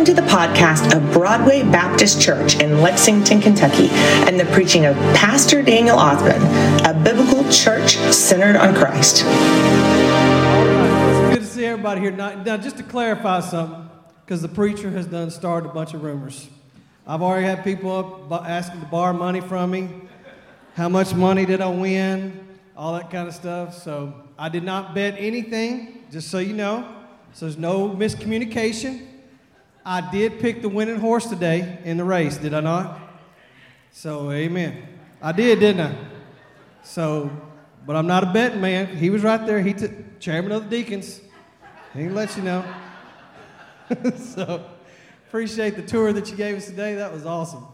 Welcome to the podcast of Broadway Baptist Church in Lexington, Kentucky, and the preaching of Pastor Daniel Othman, a biblical church centered on Christ. It's good to see everybody here tonight. Now, just to clarify something, because the preacher has done started a bunch of rumors. I've already had people up asking to borrow money from me. How much money did I win? All that kind of stuff. So I did not bet anything, just so you know. So there's no miscommunication. I did pick the winning horse today in the race, did I not? So, amen. I did, didn't I? So, but I'm not a betting man. He was right there. He took chairman of the deacons. He let you know. so, appreciate the tour that you gave us today. That was awesome.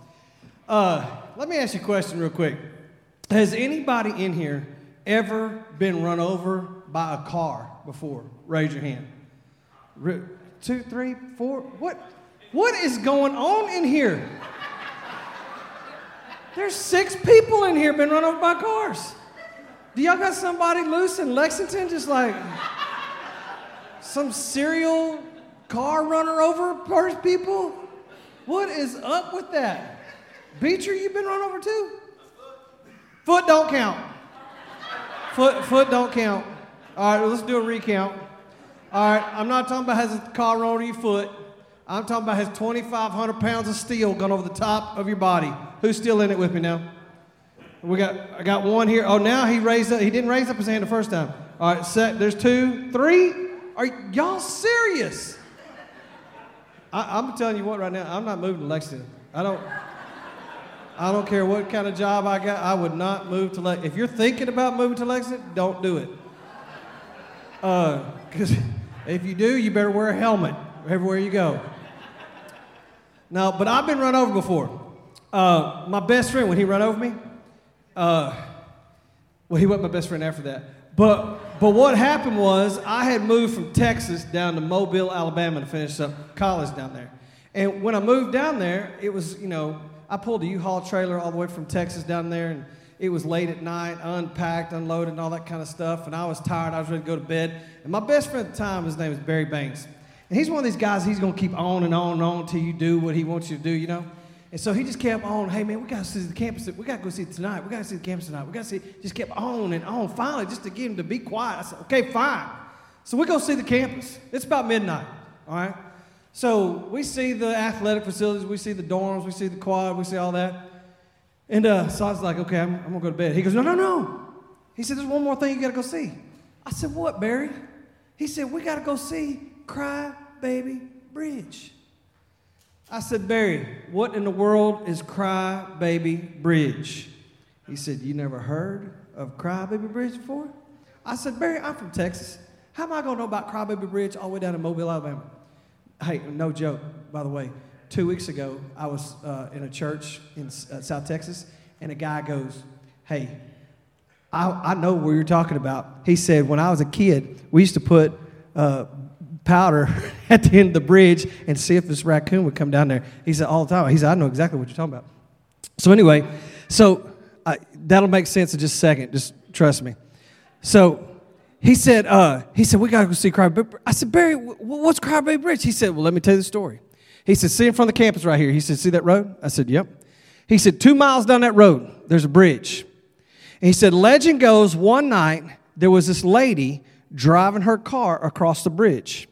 Uh, let me ask you a question real quick. Has anybody in here ever been run over by a car before? Raise your hand. Two, three, four. What? What is going on in here? There's six people in here been run over by cars. Do y'all got somebody loose in Lexington just like some serial car runner over first people? What is up with that? Beecher, you've been run over too? Foot don't count. Foot, foot don't count. All right, let's do a recount. All right, I'm not talking about has a car over your foot. I'm talking about has 2,500 pounds of steel gone over the top of your body. Who's still in it with me now? We got, I got one here. Oh, now he raised up. He didn't raise up his hand the first time. All right, set. There's two, three. Are y'all serious? I, I'm telling you what, right now, I'm not moving to Lexington. I don't. I don't care what kind of job I got. I would not move to Lexington. If you're thinking about moving to Lexington, don't do it. Uh, because if you do, you better wear a helmet everywhere you go. No, but I've been run over before. Uh, my best friend, when he run over me, uh, well, he wasn't my best friend after that. But, but what happened was I had moved from Texas down to Mobile, Alabama to finish up college down there. And when I moved down there, it was, you know, I pulled a U-Haul trailer all the way from Texas down there, and it was late at night, unpacked, unloaded, and all that kind of stuff. And I was tired. I was ready to go to bed. And my best friend at the time, his name is Barry Banks. And he's one of these guys, he's going to keep on and on and on until you do what he wants you to do, you know? And so he just kept on, hey man, we got to see the campus. We got to go see it tonight. We got to see the campus tonight. We got to see, just kept on and on. Finally, just to get him to be quiet, I said, okay, fine. So we go see the campus. It's about midnight, all right? So we see the athletic facilities, we see the dorms, we see the quad, we see all that. And uh, so I was like, okay, I'm, I'm gonna go to bed. He goes, no, no, no. He said, there's one more thing you gotta go see. I said, what, Barry? He said, we gotta go see Cry Baby Bridge. I said, Barry, what in the world is Cry Baby Bridge? He said, You never heard of Cry Baby Bridge before? I said, Barry, I'm from Texas. How am I gonna know about Cry Baby Bridge all the way down to Mobile, Alabama? Hey, no joke, by the way. Two weeks ago, I was uh, in a church in uh, South Texas, and a guy goes, Hey, I, I know what you're talking about. He said, When I was a kid, we used to put uh, powder at the end of the bridge and see if this raccoon would come down there. He said, All the time. He said, I know exactly what you're talking about. So, anyway, so that'll make sense in just a second. Just trust me. So, he said, uh, he said, we gotta go see Cry Baby. I said, Barry, what's Cry Baby Bridge? He said, well, let me tell you the story. He said, see in front of the campus right here. He said, see that road? I said, yep. He said, two miles down that road, there's a bridge. And he said, legend goes one night there was this lady driving her car across the bridge.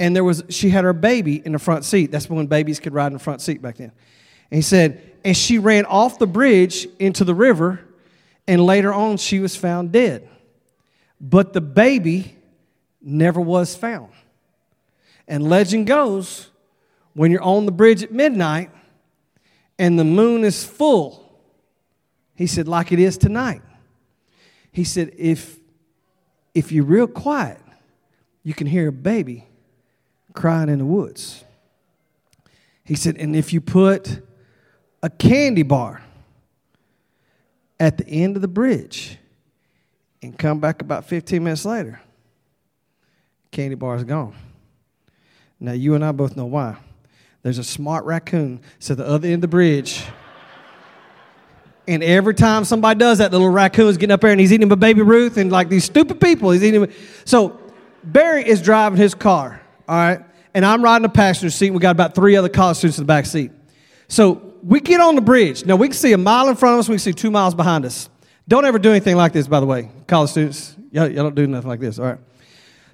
And there was, she had her baby in the front seat. That's when babies could ride in the front seat back then. And he said, and she ran off the bridge into the river, and later on she was found dead. But the baby never was found. And legend goes when you're on the bridge at midnight and the moon is full, he said, like it is tonight. He said, if, if you're real quiet, you can hear a baby crying in the woods. He said, and if you put a candy bar at the end of the bridge, and come back about 15 minutes later, candy bar is gone. Now, you and I both know why. There's a smart raccoon to the other end of the bridge. And every time somebody does that, the little raccoon's getting up there and he's eating a baby Ruth and like these stupid people, he's eating. So Barry is driving his car, all right? and I'm riding the passenger seat. We got about three other college students in the back seat. So we get on the bridge. Now we can see a mile in front of us. We can see two miles behind us. Don't ever do anything like this, by the way, college students. Y'all, y'all don't do nothing like this. All right.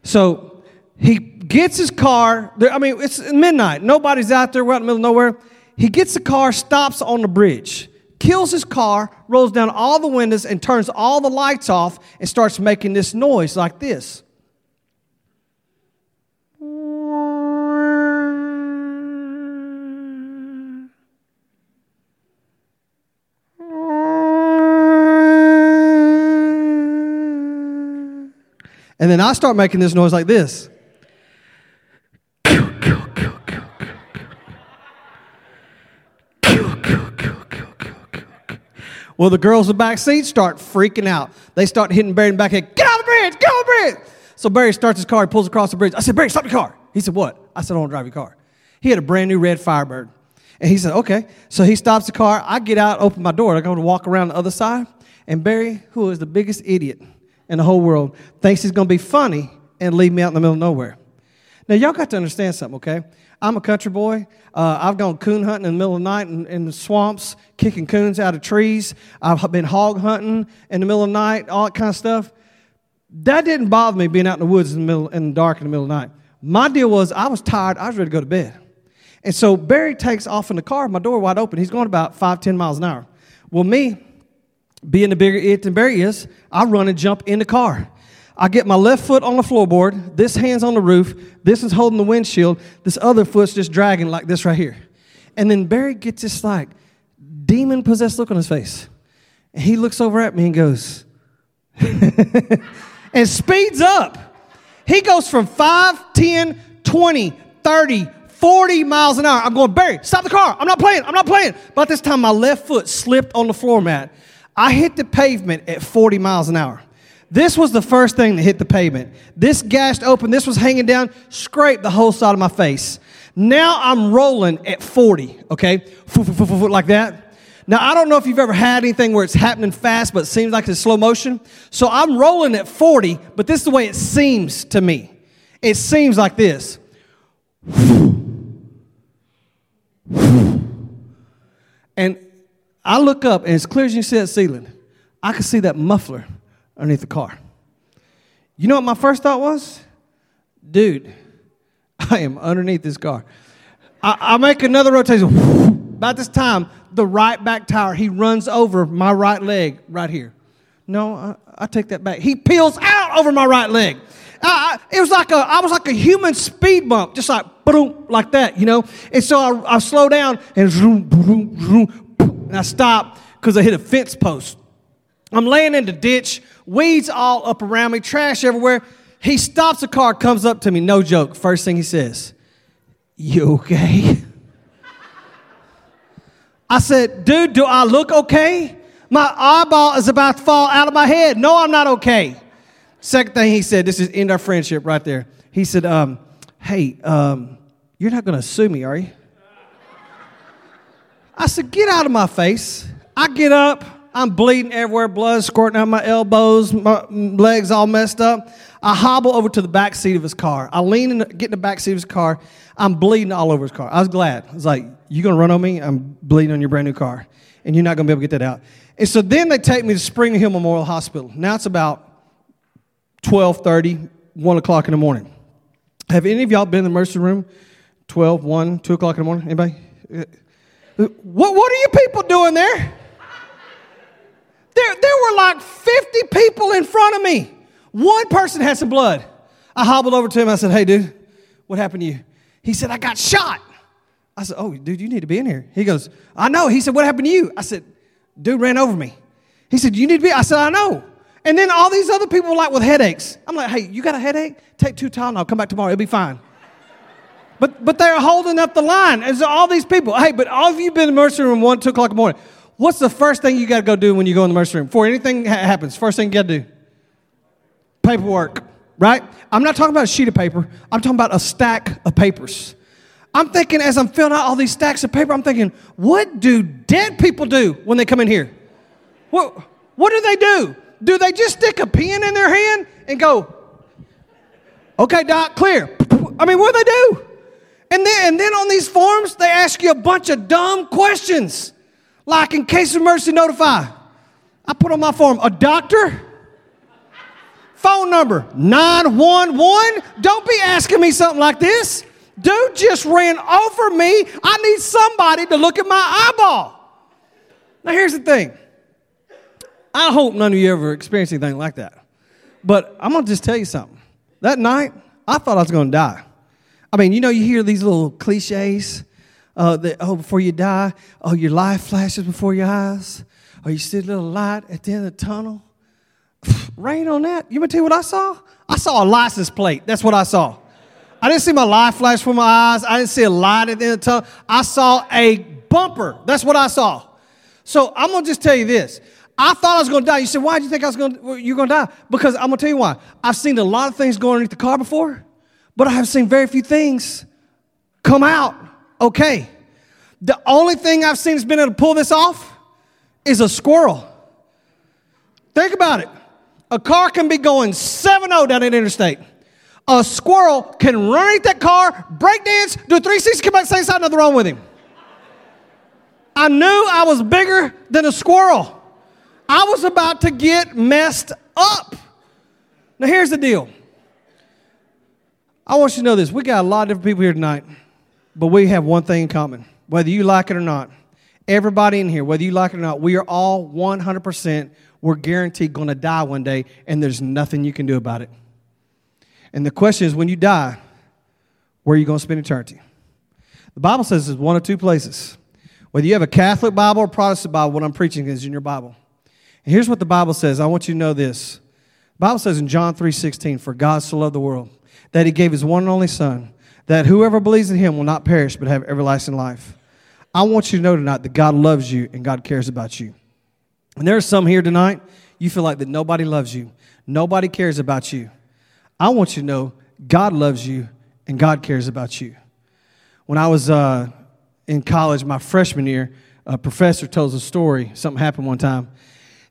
So he gets his car. There, I mean, it's midnight. Nobody's out there. We're out in the middle of nowhere. He gets the car, stops on the bridge, kills his car, rolls down all the windows, and turns all the lights off and starts making this noise like this. And then I start making this noise like this. Well, the girls in the back seat start freaking out. They start hitting Barry in the back head, get on the bridge, get on the bridge. So Barry starts his car, he pulls across the bridge. I said, Barry, stop the car. He said, what? I said, I want to drive your car. He had a brand new red Firebird. And he said, okay. So he stops the car. I get out, open my door. I go to walk around the other side. And Barry, who is the biggest idiot in the whole world, thinks he's going to be funny and leave me out in the middle of nowhere. Now, y'all got to understand something, okay? I'm a country boy. Uh, I've gone coon hunting in the middle of the night in, in, the swamps, kicking coons out of trees. I've been hog hunting in the middle of the night, all that kind of stuff. That didn't bother me being out in the woods in the middle, in the dark in the middle of the night. My deal was I was tired. I was ready to go to bed. And so Barry takes off in the car, my door wide open. He's going about five, ten miles an hour. Well, me, being the bigger idiot than Barry is, I run and jump in the car. I get my left foot on the floorboard, this hand's on the roof, this is holding the windshield, this other foot's just dragging like this right here. And then Barry gets this like demon possessed look on his face. And he looks over at me and goes, and speeds up. He goes from 5, 10, 20, 30, 40 miles an hour. I'm going, Barry, stop the car. I'm not playing. I'm not playing. About this time, my left foot slipped on the floor mat. I hit the pavement at 40 miles an hour. This was the first thing that hit the pavement. This gashed open, this was hanging down, scraped the whole side of my face. Now I'm rolling at 40, okay? Like that. Now, I don't know if you've ever had anything where it's happening fast, but it seems like it's slow motion. So I'm rolling at 40, but this is the way it seems to me. It seems like this. And I look up, and as clear as you see that ceiling, I can see that muffler underneath the car. You know what my first thought was? Dude, I am underneath this car. I, I make another rotation. About this time, the right back tire, he runs over my right leg right here. No, I, I take that back. He peels out over my right leg. I, I, it was like a, I was like a human speed bump, just like boom, like that, you know. And so I, I slow down and zoom, and I stop because I hit a fence post. I'm laying in the ditch, weeds all up around me, trash everywhere. He stops the car, comes up to me, no joke. First thing he says, You okay? I said, Dude, do I look okay? My eyeball is about to fall out of my head. No, I'm not okay. Second thing he said, this is end our friendship right there. He said, um, Hey, um, you're not going to sue me, are you? I said, Get out of my face. I get up. I'm bleeding everywhere, blood squirting out my elbows, my legs all messed up. I hobble over to the back seat of his car. I lean and get in the back seat of his car. I'm bleeding all over his car. I was glad. I was like, You gonna run on me? I'm bleeding on your brand new car. And you're not gonna be able to get that out. And so then they take me to Springhill Memorial Hospital. Now it's about 12:30, 1 o'clock in the morning. Have any of y'all been in the emergency room 12, 1, 2 o'clock in the morning? Anybody? Uh, what, what are you people doing there? There, there were like 50 people in front of me. One person had some blood. I hobbled over to him. I said, Hey, dude, what happened to you? He said, I got shot. I said, Oh, dude, you need to be in here. He goes, I know. He said, What happened to you? I said, Dude ran over me. He said, You need to be. I said, I know. And then all these other people were like with headaches. I'm like, Hey, you got a headache? Take two Tylenol. Come back tomorrow. It'll be fine. But, but they're holding up the line. So all these people, hey, but all of you been in the emergency room 1, 2 o'clock in the morning. What's the first thing you got to go do when you go in the emergency room? Before anything ha- happens, first thing you got to do? Paperwork, right? I'm not talking about a sheet of paper. I'm talking about a stack of papers. I'm thinking as I'm filling out all these stacks of paper, I'm thinking, what do dead people do when they come in here? What, what do they do? Do they just stick a pen in their hand and go, okay, doc, clear? I mean, what do they do? And then, and then on these forms, they ask you a bunch of dumb questions. Like in case of emergency, notify. I put on my form a doctor, phone number 911. Don't be asking me something like this. Dude just ran over me. I need somebody to look at my eyeball. Now, here's the thing I hope none of you ever experienced anything like that. But I'm going to just tell you something. That night, I thought I was going to die. I mean, you know, you hear these little cliches uh, that, oh, before you die, oh, your life flashes before your eyes, Oh, you see a little light at the end of the tunnel. Rain on that. You want to tell you what I saw? I saw a license plate. That's what I saw. I didn't see my life flash before my eyes. I didn't see a light at the end of the tunnel. I saw a bumper. That's what I saw. So I'm gonna just tell you this. I thought I was gonna die. You said, why did you think I was gonna you're gonna die? Because I'm gonna tell you why. I've seen a lot of things go underneath the car before, but I have seen very few things come out okay. The only thing I've seen that's been able to pull this off is a squirrel. Think about it. A car can be going 7 0 down an interstate. A squirrel can run underneath that car, break dance, do a 360, come back, say side, nothing wrong with him. I knew I was bigger than a squirrel. I was about to get messed up. Now, here's the deal. I want you to know this. We got a lot of different people here tonight, but we have one thing in common. Whether you like it or not, everybody in here, whether you like it or not, we are all 100%, we're guaranteed going to die one day, and there's nothing you can do about it. And the question is when you die, where are you going to spend eternity? The Bible says it's one of two places. Whether you have a Catholic Bible or Protestant Bible, what I'm preaching is in your Bible. And here's what the Bible says. I want you to know this. The Bible says in John 3:16, "For God so loved the world that he gave his one and only son, that whoever believes in him will not perish but have everlasting life." I want you to know tonight that God loves you and God cares about you. And there are some here tonight, you feel like that nobody loves you, nobody cares about you. I want you to know God loves you and God cares about you. When I was uh, in college, my freshman year, a professor tells a story. Something happened one time.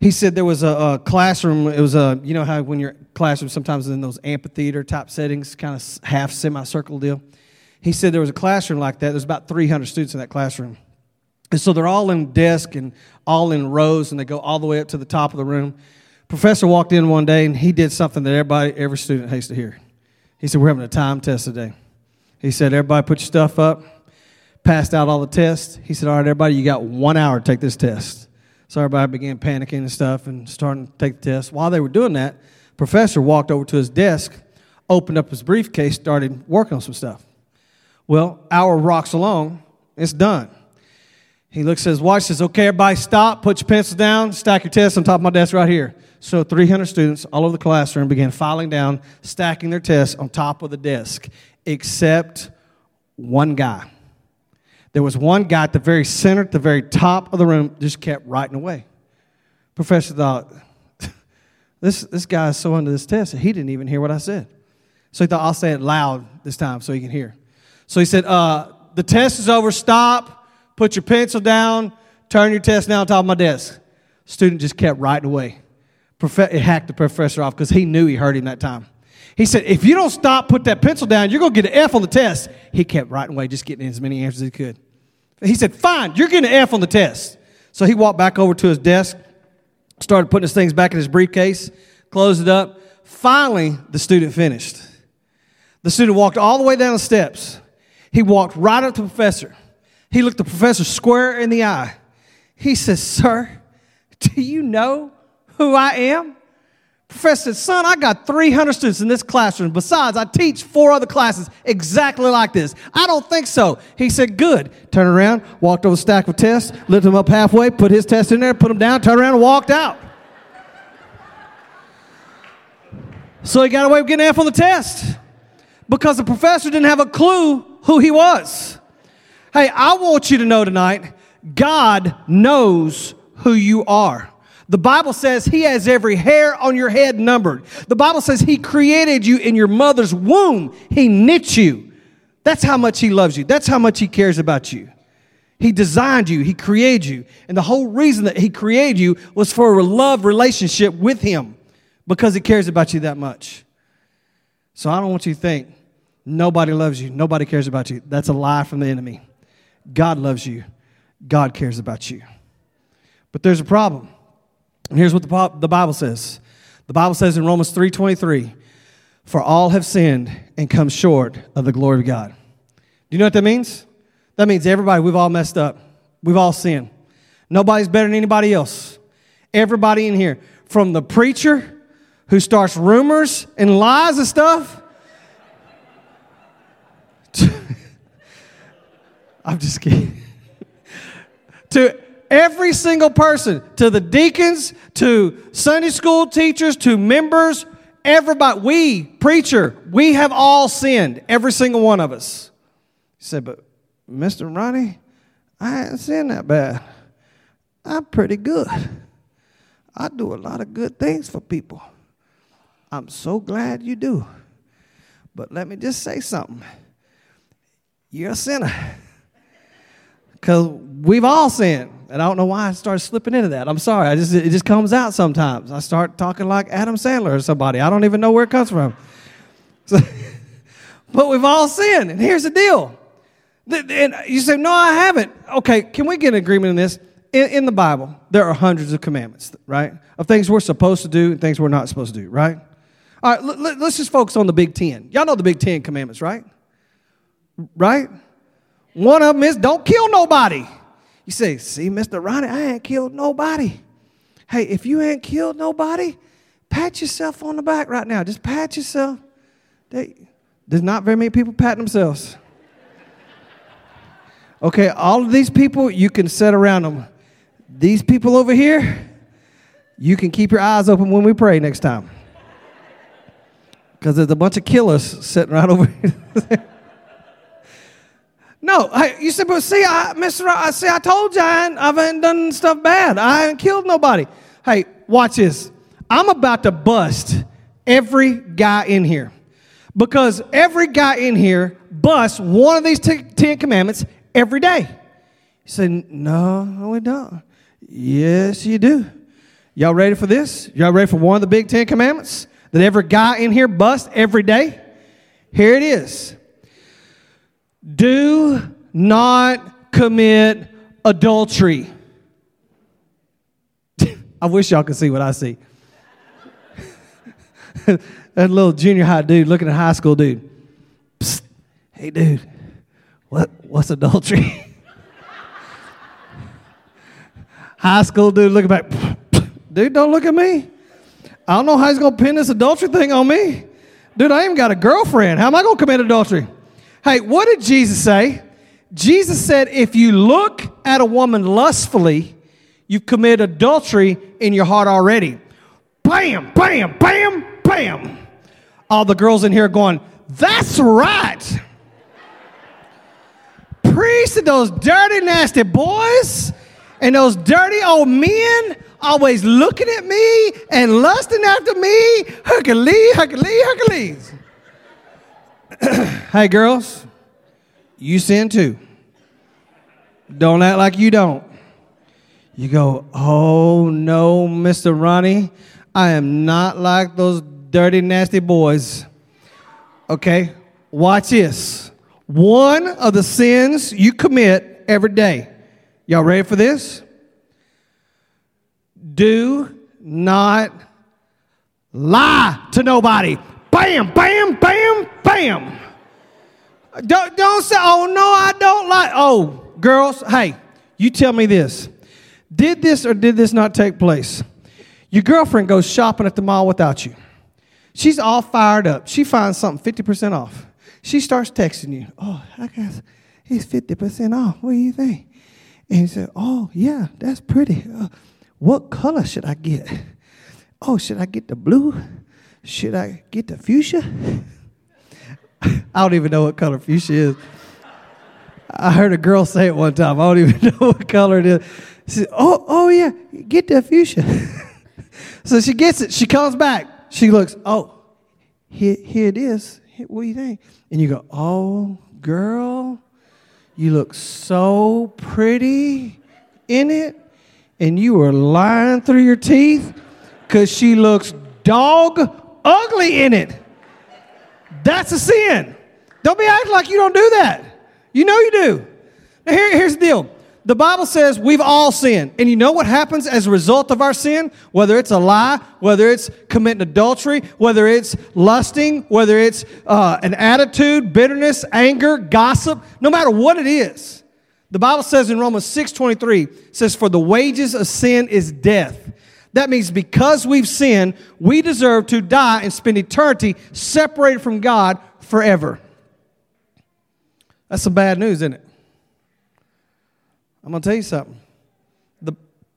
He said there was a, a classroom. It was a, you know how when your classroom sometimes in those amphitheater type settings, kind of half semicircle deal. He said there was a classroom like that. There's about 300 students in that classroom. And so they're all in desk and all in rows, and they go all the way up to the top of the room. Professor walked in one day and he did something that everybody, every student hates to hear. He said, We're having a time test today. He said, Everybody put your stuff up, passed out all the tests. He said, All right, everybody, you got one hour to take this test. So everybody began panicking and stuff and starting to take the test. While they were doing that, professor walked over to his desk, opened up his briefcase, started working on some stuff. Well, hour rocks along, it's done. He looks at his watch, says, Okay, everybody stop, put your pencils down, stack your tests on top of my desk right here. So 300 students all over the classroom began filing down, stacking their tests on top of the desk, except one guy. There was one guy at the very center, at the very top of the room, just kept writing away. Professor thought, this, this guy is so under this test, that he didn't even hear what I said. So he thought, I'll say it loud this time so he can hear. So he said, uh, The test is over, stop, put your pencil down, turn your test now on top of my desk. Student just kept writing away it hacked the professor off because he knew he heard him that time. He said, If you don't stop, put that pencil down, you're going to get an F on the test. He kept writing away, just getting as many answers as he could. He said, Fine, you're getting an F on the test. So he walked back over to his desk, started putting his things back in his briefcase, closed it up. Finally, the student finished. The student walked all the way down the steps. He walked right up to the professor. He looked the professor square in the eye. He says, Sir, do you know who I am? Professor said, Son, I got 300 students in this classroom. Besides, I teach four other classes exactly like this. I don't think so. He said, Good. Turned around, walked over a stack of tests, lifted them up halfway, put his test in there, put them down, turned around, and walked out. So he got away with getting F on the test because the professor didn't have a clue who he was. Hey, I want you to know tonight God knows who you are. The Bible says He has every hair on your head numbered. The Bible says He created you in your mother's womb, He knit you. That's how much He loves you, that's how much He cares about you. He designed you, He created you. And the whole reason that He created you was for a love relationship with Him because He cares about you that much. So I don't want you to think Nobody loves you. Nobody cares about you. That's a lie from the enemy. God loves you. God cares about you. But there's a problem. And here's what the, the Bible says. The Bible says in Romans 3:23, "For all have sinned and come short of the glory of God." Do you know what that means? That means everybody, we've all messed up. We've all sinned. Nobody's better than anybody else. Everybody in here, from the preacher who starts rumors and lies and stuff. I'm just kidding. to every single person, to the deacons, to Sunday school teachers, to members, everybody, we, preacher, we have all sinned, every single one of us. He said, but Mr. Ronnie, I ain't sinned that bad. I'm pretty good. I do a lot of good things for people. I'm so glad you do. But let me just say something. You're a sinner. Because we've all sinned. And I don't know why I started slipping into that. I'm sorry. I just, it just comes out sometimes. I start talking like Adam Sandler or somebody. I don't even know where it comes from. So, but we've all sinned. And here's the deal. And you say, no, I haven't. Okay, can we get an agreement in this? In, in the Bible, there are hundreds of commandments, right? Of things we're supposed to do and things we're not supposed to do, right? All right, let, let's just focus on the Big Ten. Y'all know the Big Ten commandments, right? Right? One of them is don't kill nobody. You say, see, Mr. Ronnie, I ain't killed nobody. Hey, if you ain't killed nobody, pat yourself on the back right now. Just pat yourself. They, there's not very many people patting themselves. Okay, all of these people, you can sit around them. These people over here, you can keep your eyes open when we pray next time. Because there's a bunch of killers sitting right over here. no, you said, but see, I, Mr. I see, I told you I ain't, I haven't done stuff bad. I haven't killed nobody. Hey, watch this. I'm about to bust every guy in here because every guy in here busts one of these t- Ten Commandments every day. He said, No, no, we don't. Yes, you do. Y'all ready for this? Y'all ready for one of the big Ten Commandments that every guy in here busts every day? Here it is Do not commit adultery. I wish y'all could see what I see. that little junior high dude looking at high school dude. Psst. Hey, dude, what, what's adultery? High school dude looking back, dude, don't look at me. I don't know how he's gonna pin this adultery thing on me. Dude, I even got a girlfriend. How am I gonna commit adultery? Hey, what did Jesus say? Jesus said, if you look at a woman lustfully, you commit adultery in your heart already. Bam, bam, bam, bam. All the girls in here going, that's right priests and those dirty, nasty boys and those dirty old men always looking at me and lusting after me. Hercules, Hercules, Hercules. hey, girls, you sin too. Don't act like you don't. You go, oh no, Mr. Ronnie, I am not like those dirty, nasty boys. Okay, watch this one of the sins you commit every day. Y'all ready for this? Do not lie to nobody. Bam, bam, bam, bam. Don't, don't say, oh, no, I don't like. Oh, girls, hey, you tell me this. Did this or did this not take place? Your girlfriend goes shopping at the mall without you. She's all fired up. She finds something 50% off. She starts texting you. Oh, I guess he's 50% off. What do you think? And he said, Oh, yeah, that's pretty. Uh, what color should I get? Oh, should I get the blue? Should I get the fuchsia? I don't even know what color fuchsia is. I heard a girl say it one time. I don't even know what color it is. She said, Oh, oh yeah, get the fuchsia. so she gets it. She comes back. She looks, oh, here, here it is. What do you think? And you go, Oh, girl, you look so pretty in it. And you are lying through your teeth because she looks dog ugly in it. That's a sin. Don't be acting like you don't do that. You know you do. Now, here, here's the deal. The Bible says we've all sinned. And you know what happens as a result of our sin? Whether it's a lie, whether it's committing adultery, whether it's lusting, whether it's uh, an attitude, bitterness, anger, gossip, no matter what it is. The Bible says in Romans 6.23, says, For the wages of sin is death. That means because we've sinned, we deserve to die and spend eternity separated from God forever. That's some bad news, isn't it? I'm going to tell you something. The,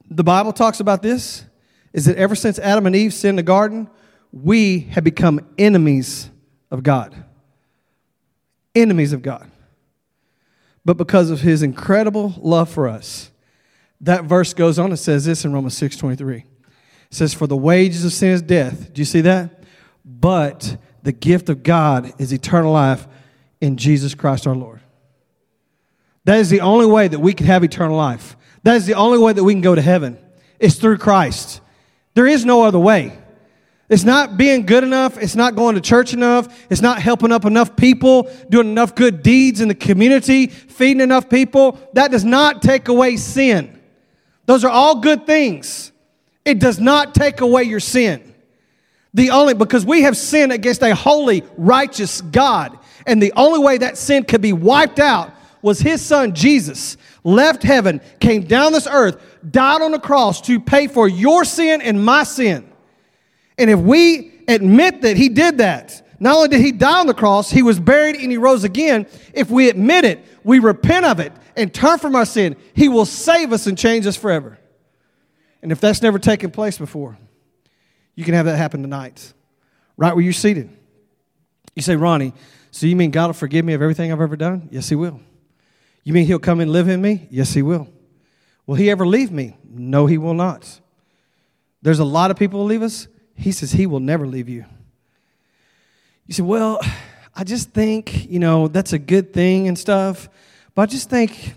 the Bible talks about this is that ever since Adam and Eve sinned in the garden, we have become enemies of God. Enemies of God. But because of his incredible love for us, that verse goes on and says this in Romans 6 23. It says, For the wages of sin is death. Do you see that? But the gift of God is eternal life in Jesus Christ our Lord. That is the only way that we can have eternal life. That is the only way that we can go to heaven. It's through Christ. There is no other way. It's not being good enough. It's not going to church enough. It's not helping up enough people, doing enough good deeds in the community, feeding enough people. That does not take away sin. Those are all good things. It does not take away your sin. The only, because we have sinned against a holy, righteous God. And the only way that sin could be wiped out was his son Jesus, left heaven, came down this earth, died on the cross to pay for your sin and my sin. And if we admit that he did that, not only did he die on the cross, he was buried and he rose again. If we admit it, we repent of it and turn from our sin, he will save us and change us forever. And if that's never taken place before, you can have that happen tonight, right where you're seated. You say, Ronnie, so you mean God will forgive me of everything I've ever done? Yes, he will. You mean he'll come and live in me? Yes, he will. Will he ever leave me? No, he will not. There's a lot of people who leave us. He says he will never leave you. You say, well, I just think, you know, that's a good thing and stuff, but I just think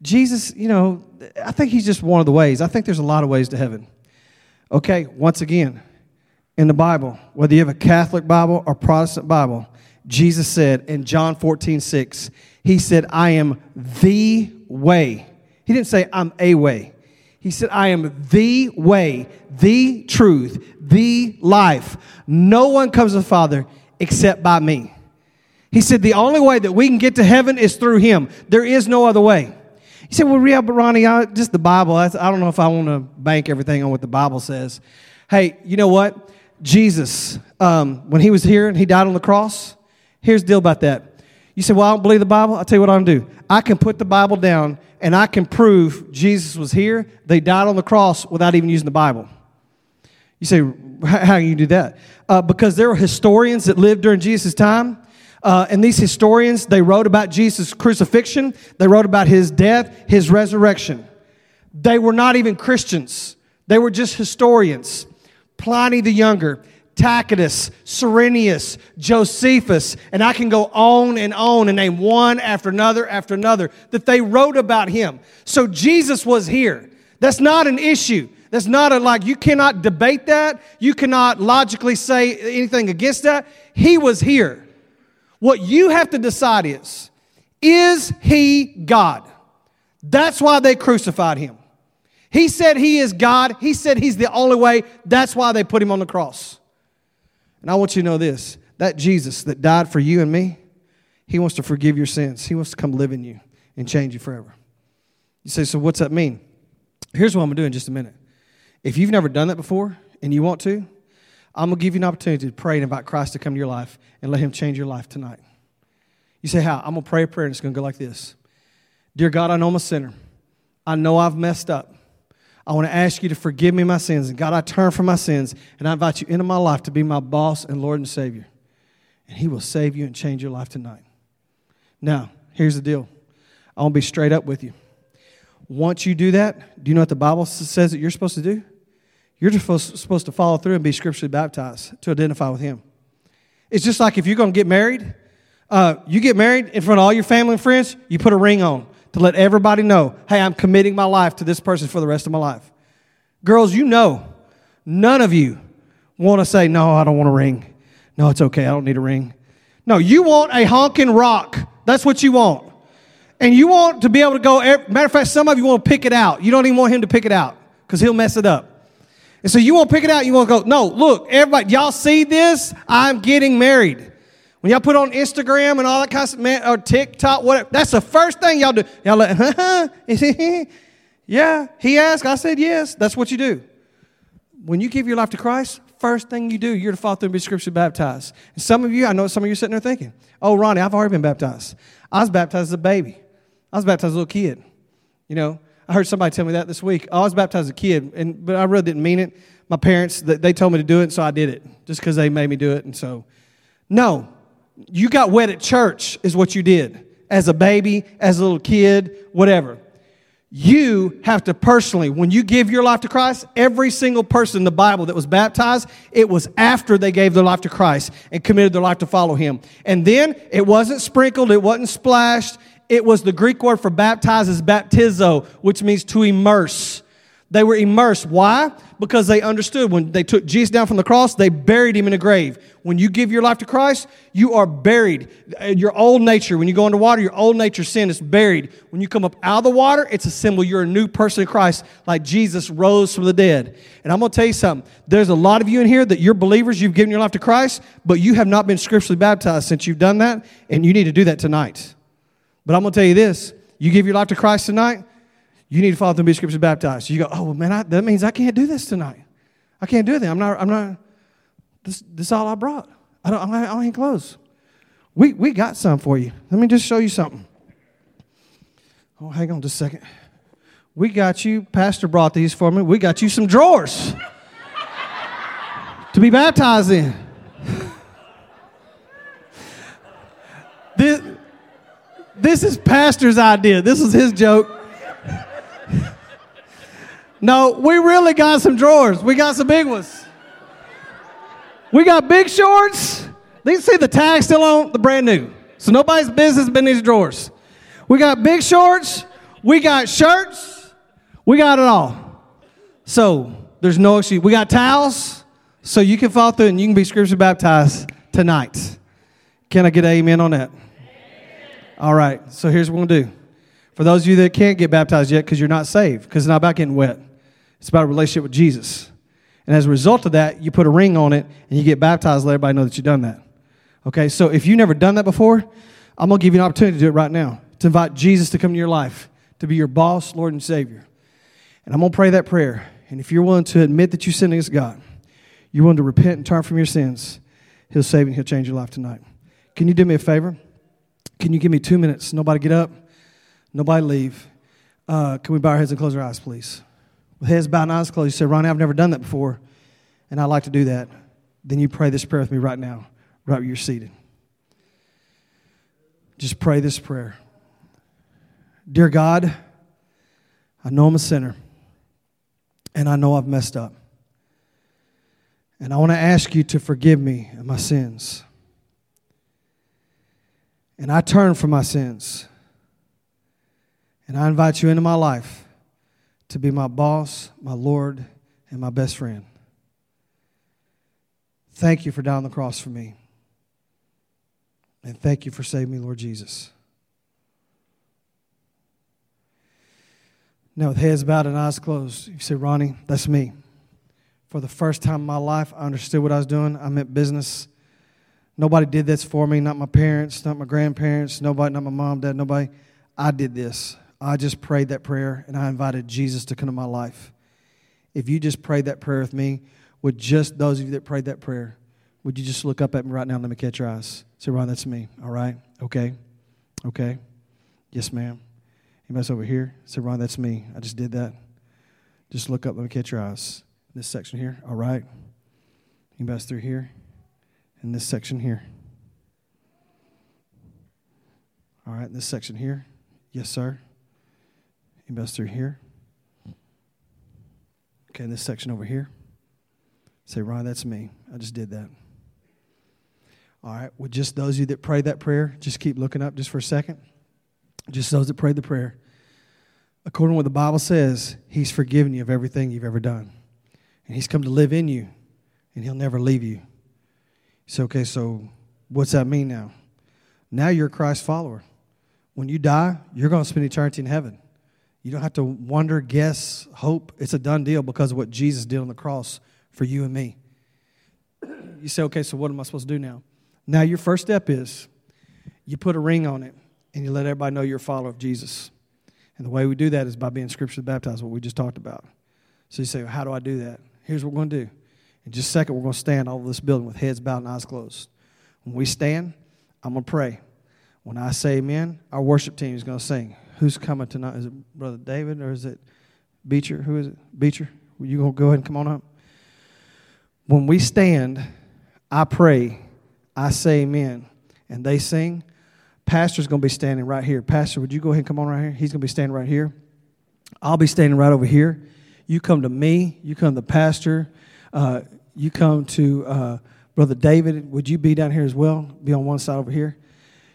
Jesus, you know, I think he's just one of the ways. I think there's a lot of ways to heaven. Okay, once again, in the Bible, whether you have a Catholic Bible or Protestant Bible, Jesus said in John 14, 6, he said, I am the way. He didn't say, I'm a way. He said, I am the way, the truth, the life. No one comes to the Father except by me. He said, the only way that we can get to heaven is through him. There is no other way. He said, well, yeah, but Ronnie, I, just the Bible. I, I don't know if I want to bank everything on what the Bible says. Hey, you know what? Jesus, um, when he was here and he died on the cross, here's the deal about that. You say, Well, I don't believe the Bible. I'll tell you what I'm going to do. I can put the Bible down and I can prove Jesus was here. They died on the cross without even using the Bible. You say, How can you do that? Uh, because there were historians that lived during Jesus' time. Uh, and these historians, they wrote about Jesus' crucifixion, they wrote about his death, his resurrection. They were not even Christians, they were just historians. Pliny the Younger, Tacitus, Suetonius, Josephus, and I can go on and on and name one after another after another that they wrote about him. So Jesus was here. That's not an issue. That's not a like, you cannot debate that. You cannot logically say anything against that. He was here. What you have to decide is, is he God? That's why they crucified him. He said he is God. He said he's the only way. That's why they put him on the cross. And I want you to know this that Jesus that died for you and me, he wants to forgive your sins. He wants to come live in you and change you forever. You say, so what's that mean? Here's what I'm going to do in just a minute. If you've never done that before and you want to, I'm going to give you an opportunity to pray and invite Christ to come to your life and let him change your life tonight. You say, how? I'm going to pray a prayer and it's going to go like this Dear God, I know I'm a sinner. I know I've messed up. I want to ask you to forgive me my sins. And God, I turn from my sins and I invite you into my life to be my boss and Lord and Savior. And He will save you and change your life tonight. Now, here's the deal I want to be straight up with you. Once you do that, do you know what the Bible says that you're supposed to do? You're just supposed to follow through and be scripturally baptized to identify with Him. It's just like if you're going to get married, uh, you get married in front of all your family and friends, you put a ring on to let everybody know, hey, I'm committing my life to this person for the rest of my life. Girls, you know, none of you want to say, no, I don't want a ring. No, it's okay. I don't need a ring. No, you want a honking rock. That's what you want. And you want to be able to go, matter of fact, some of you want to pick it out. You don't even want him to pick it out because he'll mess it up. And so you want to pick it out, you want to go, no, look, everybody, y'all see this? I'm getting married. When y'all put on Instagram and all that kind of stuff, or TikTok, whatever, that's the first thing y'all do. Y'all like, huh? yeah, he asked, I said yes. That's what you do. When you give your life to Christ, first thing you do, you're to follow through and be scripture baptized. And some of you, I know some of you are sitting there thinking, oh, Ronnie, I've already been baptized. I was baptized as a baby. I was baptized as a little kid. You know, I heard somebody tell me that this week. I was baptized as a kid, and but I really didn't mean it. My parents, they told me to do it, so I did it just because they made me do it. And so, no, you got wet at church, is what you did as a baby, as a little kid, whatever. You have to personally, when you give your life to Christ, every single person in the Bible that was baptized, it was after they gave their life to Christ and committed their life to follow Him. And then it wasn't sprinkled, it wasn't splashed, it was the Greek word for baptize is baptizo, which means to immerse. They were immersed. Why? Because they understood when they took Jesus down from the cross, they buried him in a grave. When you give your life to Christ, you are buried. Your old nature, when you go into water, your old nature sin is buried. When you come up out of the water, it's a symbol you're a new person in Christ, like Jesus rose from the dead. And I'm going to tell you something. There's a lot of you in here that you're believers, you've given your life to Christ, but you have not been scripturally baptized since you've done that, and you need to do that tonight. But I'm going to tell you this you give your life to Christ tonight, you need to follow through and be scripture baptized. You go, oh, man, I, that means I can't do this tonight. I can't do that. I'm not, I'm not, this, this is all I brought. I don't, I don't. We, we got some for you. Let me just show you something. Oh, hang on just a second. We got you, Pastor brought these for me. We got you some drawers to be baptized in. this, this is Pastor's idea. This was his joke. No, we really got some drawers. We got some big ones. We got big shorts. You see the tag still on, the brand new. So nobody's business been in these drawers. We got big shorts. We got shirts. We got it all. So there's no excuse. We got towels. So you can fall through and you can be scripture baptized tonight. Can I get an amen on that? All right. So here's what we're going to do. For those of you that can't get baptized yet because you're not saved, because it's not about getting wet. It's about a relationship with Jesus. And as a result of that, you put a ring on it and you get baptized, let everybody know that you've done that. Okay, so if you've never done that before, I'm going to give you an opportunity to do it right now, to invite Jesus to come into your life, to be your boss, Lord, and Savior. And I'm going to pray that prayer. And if you're willing to admit that you sinned against God, you're willing to repent and turn from your sins, He'll save you and He'll change your life tonight. Can you do me a favor? Can you give me two minutes? Nobody get up, nobody leave. Uh, can we bow our heads and close our eyes, please? with heads bowed and eyes closed, you say, Ronnie, I've never done that before, and I'd like to do that, then you pray this prayer with me right now, right where you're seated. Just pray this prayer. Dear God, I know I'm a sinner, and I know I've messed up. And I want to ask you to forgive me of my sins. And I turn from my sins. And I invite you into my life to be my boss, my Lord, and my best friend. Thank you for dying on the cross for me. And thank you for saving me, Lord Jesus. Now, with heads bowed and eyes closed, you say, Ronnie, that's me. For the first time in my life, I understood what I was doing. I meant business. Nobody did this for me, not my parents, not my grandparents, nobody, not my mom, dad, nobody. I did this. I just prayed that prayer and I invited Jesus to come to my life. If you just prayed that prayer with me, would just those of you that prayed that prayer, would you just look up at me right now and let me catch your eyes? Say, Ron, that's me. All right. Okay. Okay. Yes, ma'am. Anybody over here? Say, Ron, that's me. I just did that. Just look up. Let me catch your eyes. This section here. All right. Anybody through here? In this section here. All right. In this section here. Yes, sir. Anybody through here? Okay, in this section over here. Say, Ron, that's me. I just did that. All right. Well, just those of you that prayed that prayer, just keep looking up just for a second. Just those that prayed the prayer. According to what the Bible says, He's forgiven you of everything you've ever done. And He's come to live in you, and He'll never leave you. So, okay, so What's that mean now? Now you're a Christ follower. When you die, you're going to spend eternity in heaven. You don't have to wonder, guess, hope. It's a done deal because of what Jesus did on the cross for you and me. You say, okay, so what am I supposed to do now? Now, your first step is you put a ring on it and you let everybody know you're a follower of Jesus. And the way we do that is by being scripturally baptized, what we just talked about. So you say, well, how do I do that? Here's what we're going to do. In just a second, we're going to stand all over this building with heads bowed and eyes closed. When we stand, I'm going to pray. When I say amen, our worship team is going to sing. Who's coming tonight? Is it Brother David or is it Beecher? Who is it? Beecher? You going to go ahead and come on up? When we stand, I pray, I say amen, and they sing. Pastor's going to be standing right here. Pastor, would you go ahead and come on right here? He's going to be standing right here. I'll be standing right over here. You come to me. You come to the pastor. Uh, you come to uh, Brother David. Would you be down here as well? Be on one side over here.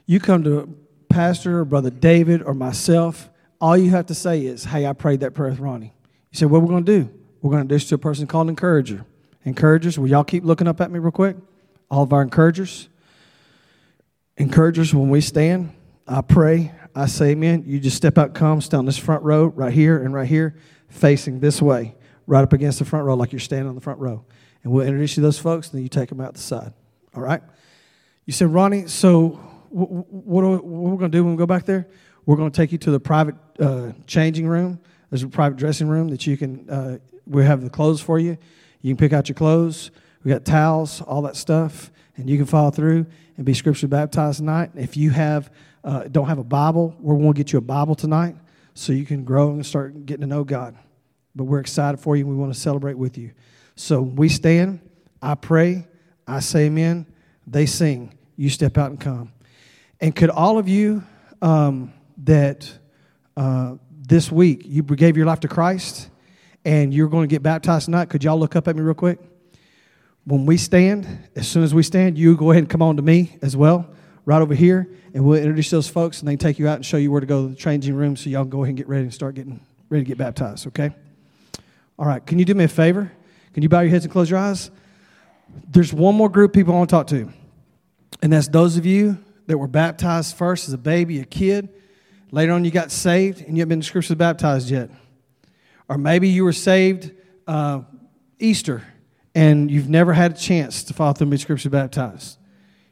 You come to Pastor or Brother David or myself. All you have to say is, Hey, I prayed that prayer with Ronnie. You say, What we're going to do? We're going to do this to a person called Encourager. Encouragers, will y'all keep looking up at me real quick? All of our encouragers. Encouragers, when we stand, I pray, I say amen. You just step out, come, stand on this front row, right here and right here, facing this way, right up against the front row, like you're standing on the front row. And we'll introduce you to those folks, and then you take them out the side. All right? You said, Ronnie, so what, are we going to do when we go back there? We're going to take you to the private uh, changing room. There's a private dressing room that you can, uh, we have the clothes for you. You can pick out your clothes. We got towels, all that stuff, and you can follow through and be scripture baptized tonight. If you have uh, don't have a Bible, we're going to get you a Bible tonight so you can grow and start getting to know God. But we're excited for you. We want to celebrate with you. So we stand. I pray. I say amen. They sing. You step out and come. And could all of you um, that uh, this week you gave your life to Christ and you're going to get baptized tonight, could y'all look up at me real quick? When we stand, as soon as we stand, you go ahead and come on to me as well, right over here, and we'll introduce those folks and they take you out and show you where to go to the changing room so y'all can go ahead and get ready and start getting ready to get baptized, okay? All right, can you do me a favor? Can you bow your heads and close your eyes? There's one more group people I want to talk to, and that's those of you that were baptized first as a baby, a kid. Later on, you got saved and you haven't been scripturally baptized yet. Or maybe you were saved uh, Easter and you've never had a chance to follow through and be scripturally baptized.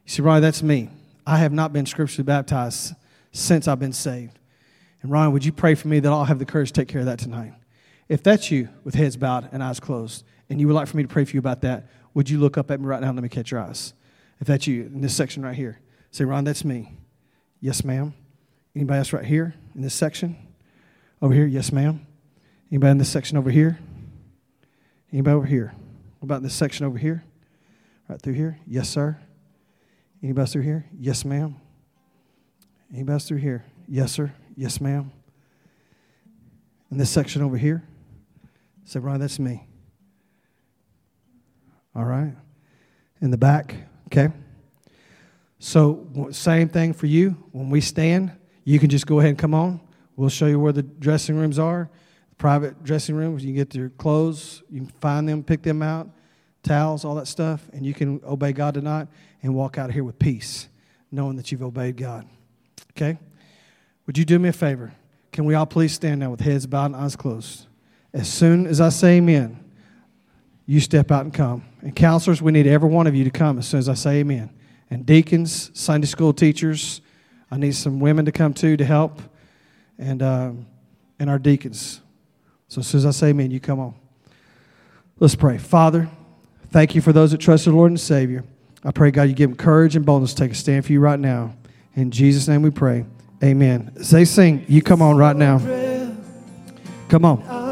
You say, Ryan, that's me. I have not been scripturally baptized since I've been saved. And Ryan, would you pray for me that I'll have the courage to take care of that tonight? If that's you, with heads bowed and eyes closed, and you would like for me to pray for you about that, would you look up at me right now and let me catch your eyes? If that's you, in this section right here, say, Ron, that's me. Yes, ma'am. Anybody else right here in this section? Over here? Yes, ma'am. Anybody in this section over here? Anybody over here? What about this section over here? Right through here? Yes, sir. Anybody else through here? Yes, ma'am. Anybody else through here? Yes, sir. Yes, ma'am. In this section over here? Say, Ron, that's me. All right. In the back, okay? So, same thing for you. When we stand, you can just go ahead and come on. We'll show you where the dressing rooms are private dressing rooms. You can get your clothes, you can find them, pick them out, towels, all that stuff, and you can obey God tonight and walk out of here with peace, knowing that you've obeyed God. Okay? Would you do me a favor? Can we all please stand now with heads bowed and eyes closed? As soon as I say amen, you step out and come. And counselors, we need every one of you to come as soon as I say amen. And deacons, Sunday school teachers, I need some women to come too to help. And, uh, and our deacons. So as soon as I say amen, you come on. Let's pray. Father, thank you for those that trust the Lord and Savior. I pray, God, you give them courage and boldness to take a stand for you right now. In Jesus' name we pray. Amen. As they sing, you come on right now. Come on.